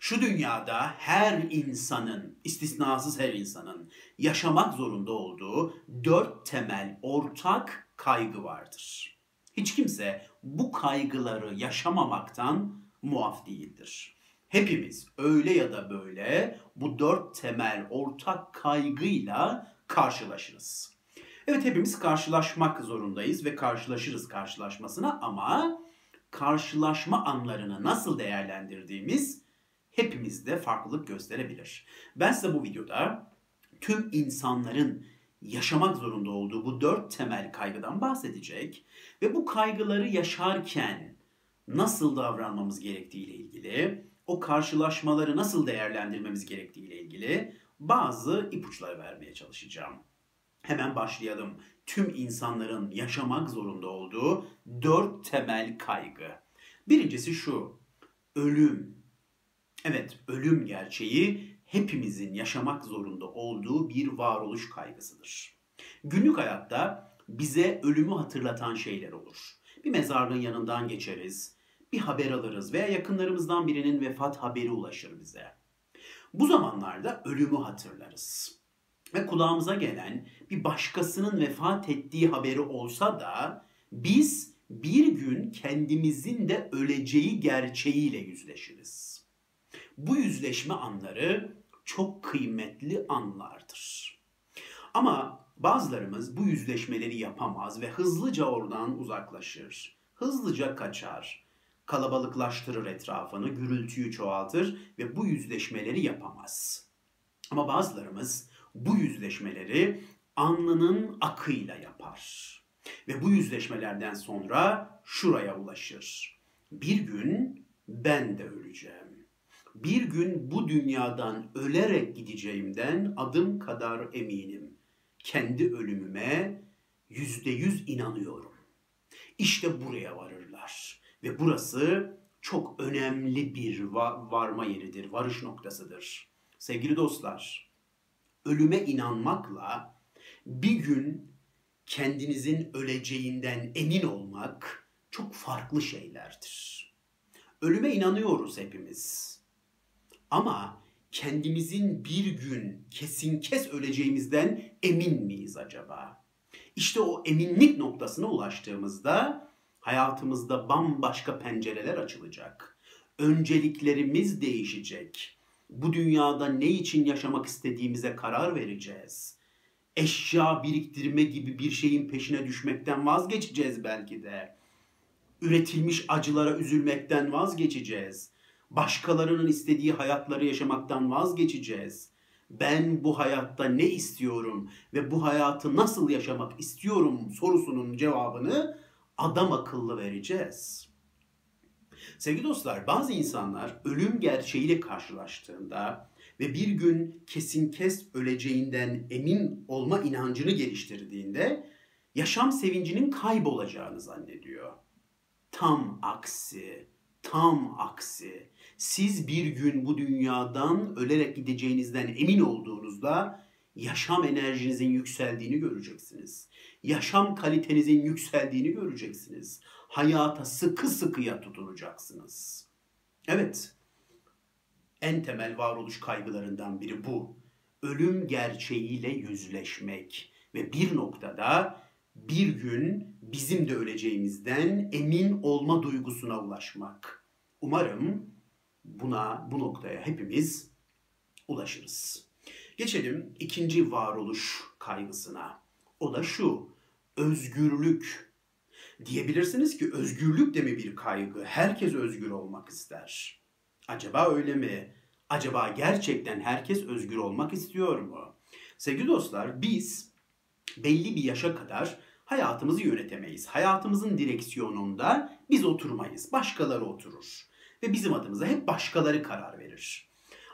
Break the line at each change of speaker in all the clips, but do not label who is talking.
Şu dünyada her insanın, istisnasız her insanın yaşamak zorunda olduğu dört temel ortak kaygı vardır. Hiç kimse bu kaygıları yaşamamaktan muaf değildir. Hepimiz öyle ya da böyle bu dört temel ortak kaygıyla karşılaşırız. Evet hepimiz karşılaşmak zorundayız ve karşılaşırız karşılaşmasına ama karşılaşma anlarını nasıl değerlendirdiğimiz hepimizde farklılık gösterebilir. Ben size bu videoda tüm insanların yaşamak zorunda olduğu bu dört temel kaygıdan bahsedecek ve bu kaygıları yaşarken nasıl davranmamız gerektiği ile ilgili, o karşılaşmaları nasıl değerlendirmemiz gerektiği ile ilgili bazı ipuçları vermeye çalışacağım. Hemen başlayalım. Tüm insanların yaşamak zorunda olduğu dört temel kaygı. Birincisi şu. Ölüm. Evet, ölüm gerçeği hepimizin yaşamak zorunda olduğu bir varoluş kaygısıdır. Günlük hayatta bize ölümü hatırlatan şeyler olur. Bir mezarlığın yanından geçeriz, bir haber alırız veya yakınlarımızdan birinin vefat haberi ulaşır bize. Bu zamanlarda ölümü hatırlarız. Ve kulağımıza gelen bir başkasının vefat ettiği haberi olsa da biz bir gün kendimizin de öleceği gerçeğiyle yüzleşiriz. Bu yüzleşme anları çok kıymetli anlardır. Ama bazılarımız bu yüzleşmeleri yapamaz ve hızlıca oradan uzaklaşır. Hızlıca kaçar. Kalabalıklaştırır etrafını, gürültüyü çoğaltır ve bu yüzleşmeleri yapamaz. Ama bazılarımız bu yüzleşmeleri alnının akıyla yapar. Ve bu yüzleşmelerden sonra şuraya ulaşır. Bir gün ben de öleceğim. Bir gün bu dünyadan ölerek gideceğimden adım kadar eminim. Kendi ölümüme yüzde yüz inanıyorum. İşte buraya varırlar. Ve burası çok önemli bir varma yeridir, varış noktasıdır. Sevgili dostlar, ölüme inanmakla bir gün kendinizin öleceğinden emin olmak çok farklı şeylerdir. Ölüme inanıyoruz hepimiz. Ama kendimizin bir gün kesin kes öleceğimizden emin miyiz acaba? İşte o eminlik noktasına ulaştığımızda hayatımızda bambaşka pencereler açılacak. Önceliklerimiz değişecek. Bu dünyada ne için yaşamak istediğimize karar vereceğiz. Eşya biriktirme gibi bir şeyin peşine düşmekten vazgeçeceğiz belki de. Üretilmiş acılara üzülmekten vazgeçeceğiz Başkalarının istediği hayatları yaşamaktan vazgeçeceğiz. Ben bu hayatta ne istiyorum ve bu hayatı nasıl yaşamak istiyorum sorusunun cevabını adam akıllı vereceğiz. Sevgili dostlar, bazı insanlar ölüm gerçeğiyle karşılaştığında ve bir gün kesin kes öleceğinden emin olma inancını geliştirdiğinde yaşam sevincinin kaybolacağını zannediyor. Tam aksi, tam aksi siz bir gün bu dünyadan ölerek gideceğinizden emin olduğunuzda yaşam enerjinizin yükseldiğini göreceksiniz. Yaşam kalitenizin yükseldiğini göreceksiniz. Hayata sıkı sıkıya tutunacaksınız. Evet, en temel varoluş kaygılarından biri bu. Ölüm gerçeğiyle yüzleşmek ve bir noktada bir gün bizim de öleceğimizden emin olma duygusuna ulaşmak. Umarım buna, bu noktaya hepimiz ulaşırız. Geçelim ikinci varoluş kaygısına. O da şu, özgürlük. Diyebilirsiniz ki özgürlük de mi bir kaygı? Herkes özgür olmak ister. Acaba öyle mi? Acaba gerçekten herkes özgür olmak istiyor mu? Sevgili dostlar biz belli bir yaşa kadar hayatımızı yönetemeyiz. Hayatımızın direksiyonunda biz oturmayız. Başkaları oturur ve bizim adımıza hep başkaları karar verir.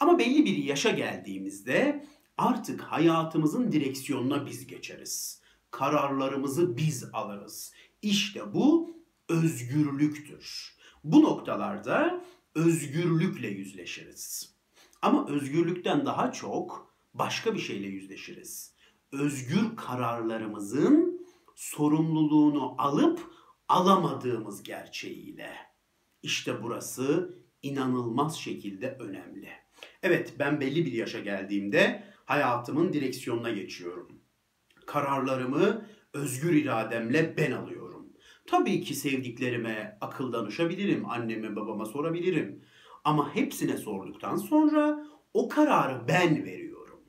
Ama belli bir yaşa geldiğimizde artık hayatımızın direksiyonuna biz geçeriz. Kararlarımızı biz alırız. İşte bu özgürlüktür. Bu noktalarda özgürlükle yüzleşiriz. Ama özgürlükten daha çok başka bir şeyle yüzleşiriz. Özgür kararlarımızın sorumluluğunu alıp alamadığımız gerçeğiyle. İşte burası inanılmaz şekilde önemli. Evet ben belli bir yaşa geldiğimde hayatımın direksiyonuna geçiyorum. Kararlarımı özgür irademle ben alıyorum. Tabii ki sevdiklerime akıl danışabilirim, anneme babama sorabilirim. Ama hepsine sorduktan sonra o kararı ben veriyorum.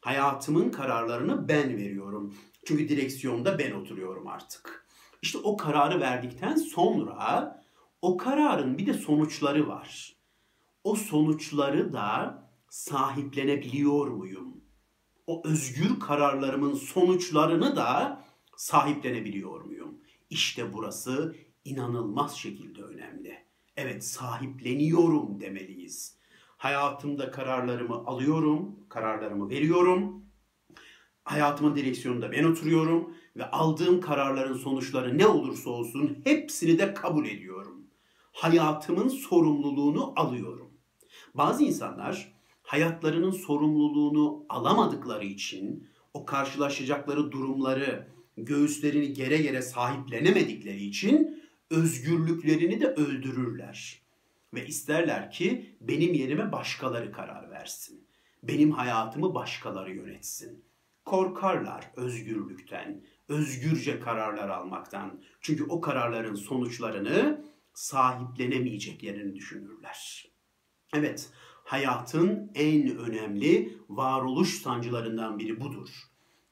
Hayatımın kararlarını ben veriyorum. Çünkü direksiyonda ben oturuyorum artık. İşte o kararı verdikten sonra o kararın bir de sonuçları var. O sonuçları da sahiplenebiliyor muyum? O özgür kararlarımın sonuçlarını da sahiplenebiliyor muyum? İşte burası inanılmaz şekilde önemli. Evet sahipleniyorum demeliyiz. Hayatımda kararlarımı alıyorum, kararlarımı veriyorum. Hayatımın direksiyonunda ben oturuyorum ve aldığım kararların sonuçları ne olursa olsun hepsini de kabul ediyorum. Hayatımın sorumluluğunu alıyorum. Bazı insanlar hayatlarının sorumluluğunu alamadıkları için o karşılaşacakları durumları göğüslerini gere gere sahiplenemedikleri için özgürlüklerini de öldürürler. Ve isterler ki benim yerime başkaları karar versin. Benim hayatımı başkaları yönetsin. Korkarlar özgürlükten, özgürce kararlar almaktan. Çünkü o kararların sonuçlarını sahiplenemeyeceklerini düşünürler. Evet, hayatın en önemli varoluş sancılarından biri budur.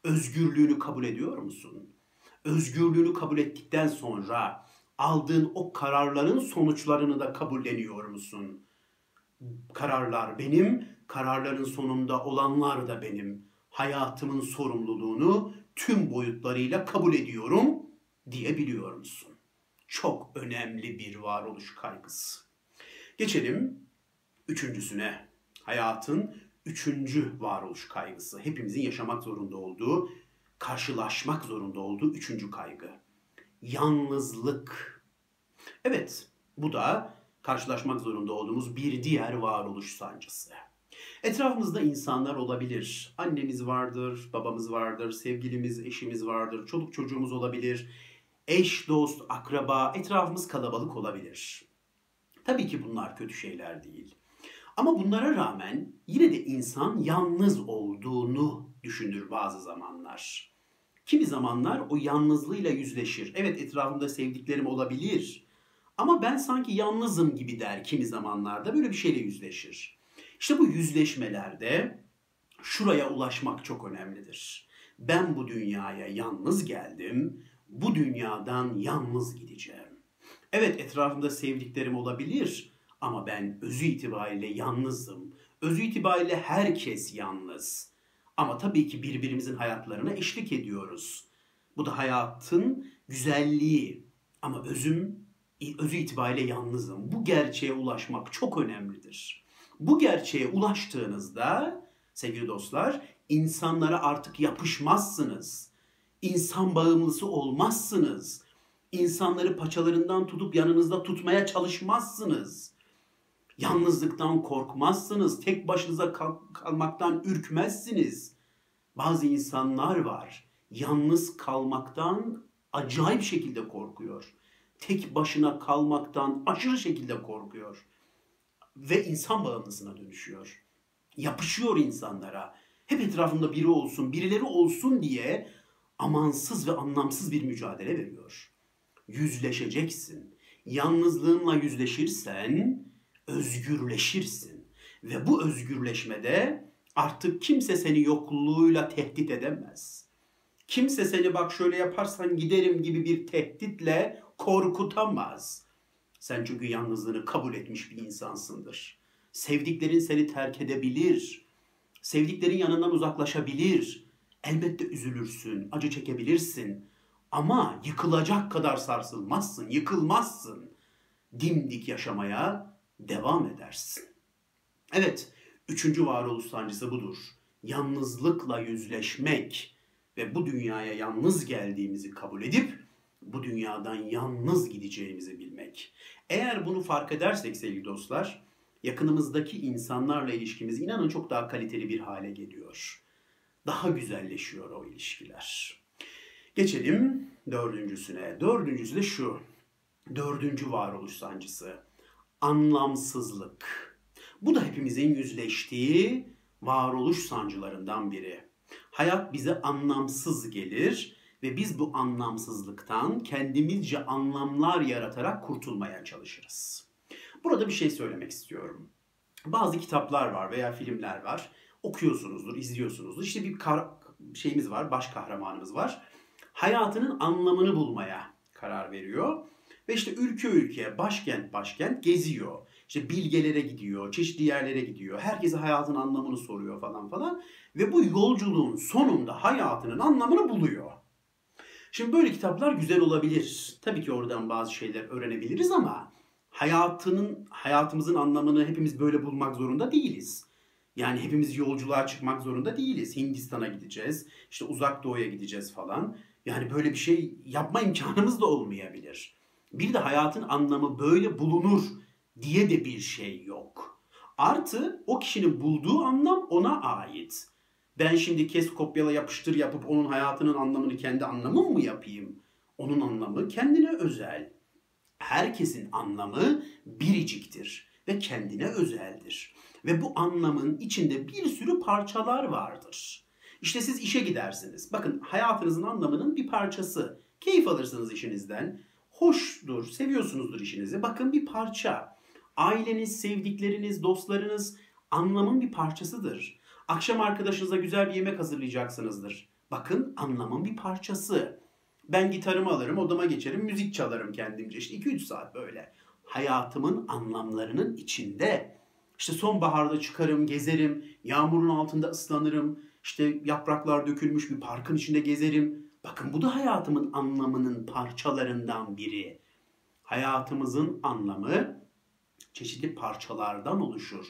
Özgürlüğünü kabul ediyor musun? Özgürlüğünü kabul ettikten sonra aldığın o kararların sonuçlarını da kabulleniyor musun? Kararlar benim, kararların sonunda olanlar da benim. Hayatımın sorumluluğunu tüm boyutlarıyla kabul ediyorum diyebiliyor musun? Çok önemli bir varoluş kaygısı. Geçelim üçüncüsüne. Hayatın üçüncü varoluş kaygısı. Hepimizin yaşamak zorunda olduğu, karşılaşmak zorunda olduğu üçüncü kaygı. Yalnızlık. Evet, bu da karşılaşmak zorunda olduğumuz bir diğer varoluş sancısı. Etrafımızda insanlar olabilir. Annemiz vardır, babamız vardır, sevgilimiz, eşimiz vardır, çoluk çocuğumuz olabilir. Eş, dost, akraba, etrafımız kalabalık olabilir. Tabii ki bunlar kötü şeyler değil. Ama bunlara rağmen yine de insan yalnız olduğunu düşünür bazı zamanlar. Kimi zamanlar o yalnızlığıyla yüzleşir. Evet etrafımda sevdiklerim olabilir. Ama ben sanki yalnızım gibi der kimi zamanlarda böyle bir şeyle yüzleşir. İşte bu yüzleşmelerde şuraya ulaşmak çok önemlidir. Ben bu dünyaya yalnız geldim. Bu dünyadan yalnız gideceğim. Evet etrafımda sevdiklerim olabilir ama ben özü itibariyle yalnızım. Özü itibariyle herkes yalnız. Ama tabii ki birbirimizin hayatlarına eşlik ediyoruz. Bu da hayatın güzelliği. Ama özüm, özü itibariyle yalnızım. Bu gerçeğe ulaşmak çok önemlidir. Bu gerçeğe ulaştığınızda sevgili dostlar insanlara artık yapışmazsınız. İnsan bağımlısı olmazsınız. İnsanları paçalarından tutup yanınızda tutmaya çalışmazsınız. Yalnızlıktan korkmazsınız. Tek başınıza kal- kalmaktan ürkmezsiniz. Bazı insanlar var. Yalnız kalmaktan acayip şekilde korkuyor. Tek başına kalmaktan aşırı şekilde korkuyor. Ve insan bağımlısına dönüşüyor. Yapışıyor insanlara. Hep etrafında biri olsun, birileri olsun diye amansız ve anlamsız bir mücadele veriyor. Yüzleşeceksin. Yalnızlığınla yüzleşirsen özgürleşirsin. Ve bu özgürleşmede artık kimse seni yokluğuyla tehdit edemez. Kimse seni bak şöyle yaparsan giderim gibi bir tehditle korkutamaz. Sen çünkü yalnızlığını kabul etmiş bir insansındır. Sevdiklerin seni terk edebilir. Sevdiklerin yanından uzaklaşabilir. Elbette üzülürsün, acı çekebilirsin. Ama yıkılacak kadar sarsılmazsın, yıkılmazsın. Dimdik yaşamaya devam edersin. Evet, üçüncü varoluş sancısı budur. Yalnızlıkla yüzleşmek ve bu dünyaya yalnız geldiğimizi kabul edip bu dünyadan yalnız gideceğimizi bilmek. Eğer bunu fark edersek sevgili dostlar, yakınımızdaki insanlarla ilişkimiz inanın çok daha kaliteli bir hale geliyor. Daha güzelleşiyor o ilişkiler. Geçelim dördüncüsüne. Dördüncüsü de şu. Dördüncü varoluş sancısı. anlamsızlık. Bu da hepimizin yüzleştiği varoluş sancılarından biri. Hayat bize anlamsız gelir ve biz bu anlamsızlıktan kendimizce anlamlar yaratarak kurtulmaya çalışırız. Burada bir şey söylemek istiyorum. Bazı kitaplar var veya filmler var. Okuyorsunuzdur, izliyorsunuzdur. İşte bir kar şeyimiz var, baş kahramanımız var. Hayatının anlamını bulmaya karar veriyor. Ve işte ülke ülke, başkent başkent geziyor. İşte bilgelere gidiyor, çeşitli yerlere gidiyor. Herkese hayatın anlamını soruyor falan falan. Ve bu yolculuğun sonunda hayatının anlamını buluyor. Şimdi böyle kitaplar güzel olabilir. Tabii ki oradan bazı şeyler öğrenebiliriz ama hayatının hayatımızın anlamını hepimiz böyle bulmak zorunda değiliz. Yani hepimiz yolculuğa çıkmak zorunda değiliz. Hindistan'a gideceğiz, işte uzak doğuya gideceğiz falan. Yani böyle bir şey yapma imkanımız da olmayabilir. Bir de hayatın anlamı böyle bulunur diye de bir şey yok. Artı o kişinin bulduğu anlam ona ait. Ben şimdi kes kopyala yapıştır yapıp onun hayatının anlamını kendi anlamım mı yapayım? Onun anlamı kendine özel. Herkesin anlamı biriciktir ve kendine özeldir. Ve bu anlamın içinde bir sürü parçalar vardır. İşte siz işe gidersiniz. Bakın hayatınızın anlamının bir parçası. Keyif alırsınız işinizden. Hoşdur, seviyorsunuzdur işinizi. Bakın bir parça. Aileniz, sevdikleriniz, dostlarınız anlamın bir parçasıdır. Akşam arkadaşınıza güzel bir yemek hazırlayacaksınızdır. Bakın anlamın bir parçası. Ben gitarımı alırım, odama geçerim, müzik çalarım kendimce. İşte 2-3 saat böyle. Hayatımın anlamlarının içinde. İşte sonbaharda çıkarım, gezerim, yağmurun altında ıslanırım. İşte yapraklar dökülmüş bir parkın içinde gezerim. Bakın bu da hayatımın anlamının parçalarından biri. Hayatımızın anlamı çeşitli parçalardan oluşur.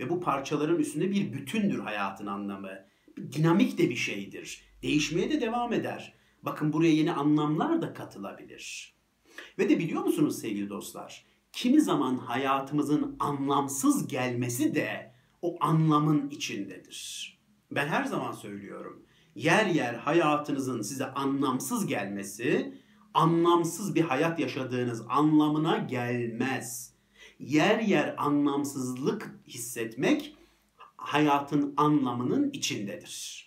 Ve bu parçaların üstünde bir bütündür hayatın anlamı. Bir dinamik de bir şeydir. Değişmeye de devam eder. Bakın buraya yeni anlamlar da katılabilir. Ve de biliyor musunuz sevgili dostlar? Kimi zaman hayatımızın anlamsız gelmesi de o anlamın içindedir. Ben her zaman söylüyorum. Yer yer hayatınızın size anlamsız gelmesi, anlamsız bir hayat yaşadığınız anlamına gelmez. Yer yer anlamsızlık hissetmek hayatın anlamının içindedir.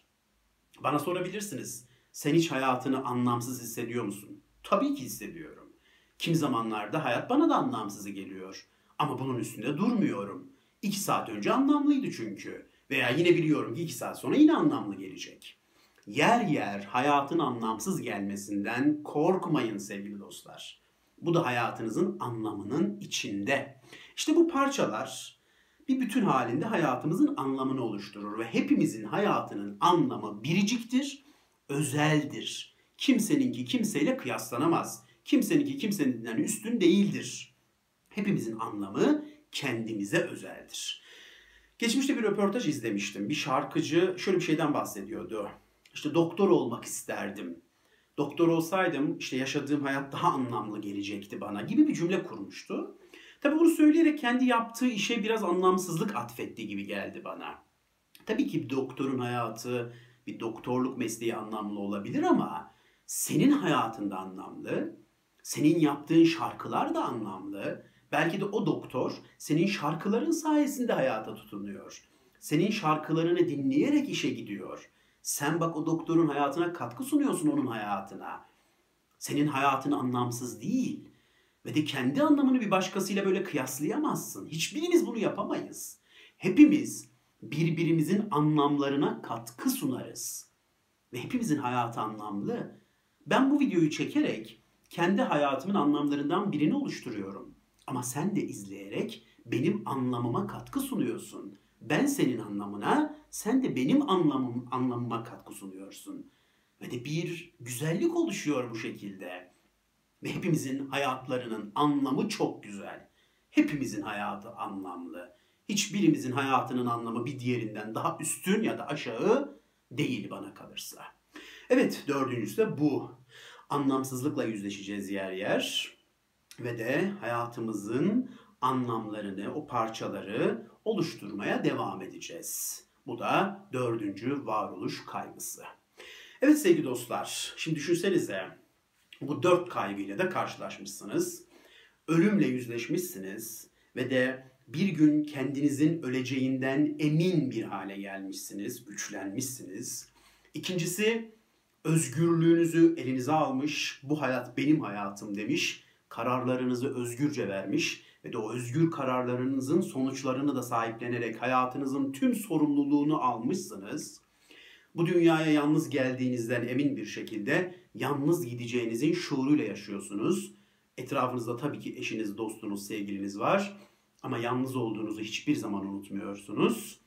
Bana sorabilirsiniz. Sen hiç hayatını anlamsız hissediyor musun? Tabii ki hissediyorum. Kim zamanlarda hayat bana da anlamsız geliyor. Ama bunun üstünde durmuyorum. İki saat önce anlamlıydı çünkü. Veya yine biliyorum ki iki saat sonra yine anlamlı gelecek. Yer yer hayatın anlamsız gelmesinden korkmayın sevgili dostlar. Bu da hayatınızın anlamının içinde. İşte bu parçalar bir bütün halinde hayatımızın anlamını oluşturur ve hepimizin hayatının anlamı biriciktir, özeldir. Kimseninki kimseyle kıyaslanamaz. Kimseninki kimseninden üstün değildir. Hepimizin anlamı kendimize özeldir. Geçmişte bir röportaj izlemiştim. Bir şarkıcı şöyle bir şeyden bahsediyordu. İşte doktor olmak isterdim. Doktor olsaydım işte yaşadığım hayat daha anlamlı gelecekti bana gibi bir cümle kurmuştu. Tabi bunu söyleyerek kendi yaptığı işe biraz anlamsızlık atfetti gibi geldi bana. Tabii ki doktorun hayatı, bir doktorluk mesleği anlamlı olabilir ama senin hayatında anlamlı, senin yaptığın şarkılar da anlamlı. Belki de o doktor senin şarkıların sayesinde hayata tutunuyor. Senin şarkılarını dinleyerek işe gidiyor. Sen bak o doktorun hayatına katkı sunuyorsun onun hayatına. Senin hayatın anlamsız değil. Ve de kendi anlamını bir başkasıyla böyle kıyaslayamazsın. Hiçbirimiz bunu yapamayız. Hepimiz birbirimizin anlamlarına katkı sunarız. Ve hepimizin hayatı anlamlı. Ben bu videoyu çekerek kendi hayatımın anlamlarından birini oluşturuyorum. Ama sen de izleyerek benim anlamıma katkı sunuyorsun. Ben senin anlamına, sen de benim anlamım, anlamıma katkı sunuyorsun. Ve de bir güzellik oluşuyor bu şekilde. Ve hepimizin hayatlarının anlamı çok güzel. Hepimizin hayatı anlamlı. Hiçbirimizin hayatının anlamı bir diğerinden daha üstün ya da aşağı değil bana kalırsa. Evet dördüncüsü de bu. Anlamsızlıkla yüzleşeceğiz yer yer. Ve de hayatımızın anlamlarını, o parçaları oluşturmaya devam edeceğiz. Bu da dördüncü varoluş kaygısı. Evet sevgili dostlar, şimdi düşünsenize bu dört kaygıyla da karşılaşmışsınız. Ölümle yüzleşmişsiniz ve de bir gün kendinizin öleceğinden emin bir hale gelmişsiniz, güçlenmişsiniz. İkincisi özgürlüğünüzü elinize almış, bu hayat benim hayatım demiş, kararlarınızı özgürce vermiş ve de o özgür kararlarınızın sonuçlarını da sahiplenerek hayatınızın tüm sorumluluğunu almışsınız. Bu dünyaya yalnız geldiğinizden emin bir şekilde yalnız gideceğinizin şuuruyla yaşıyorsunuz. Etrafınızda tabii ki eşiniz, dostunuz, sevgiliniz var. Ama yalnız olduğunuzu hiçbir zaman unutmuyorsunuz.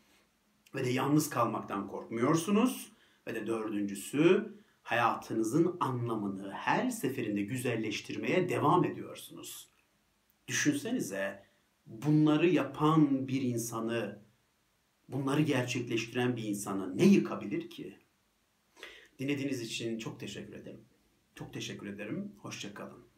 Ve de yalnız kalmaktan korkmuyorsunuz. Ve de dördüncüsü hayatınızın anlamını her seferinde güzelleştirmeye devam ediyorsunuz. Düşünsenize bunları yapan bir insanı, bunları gerçekleştiren bir insanı ne yıkabilir ki? Dinlediğiniz için çok teşekkür ederim. Çok teşekkür ederim. Hoşçakalın.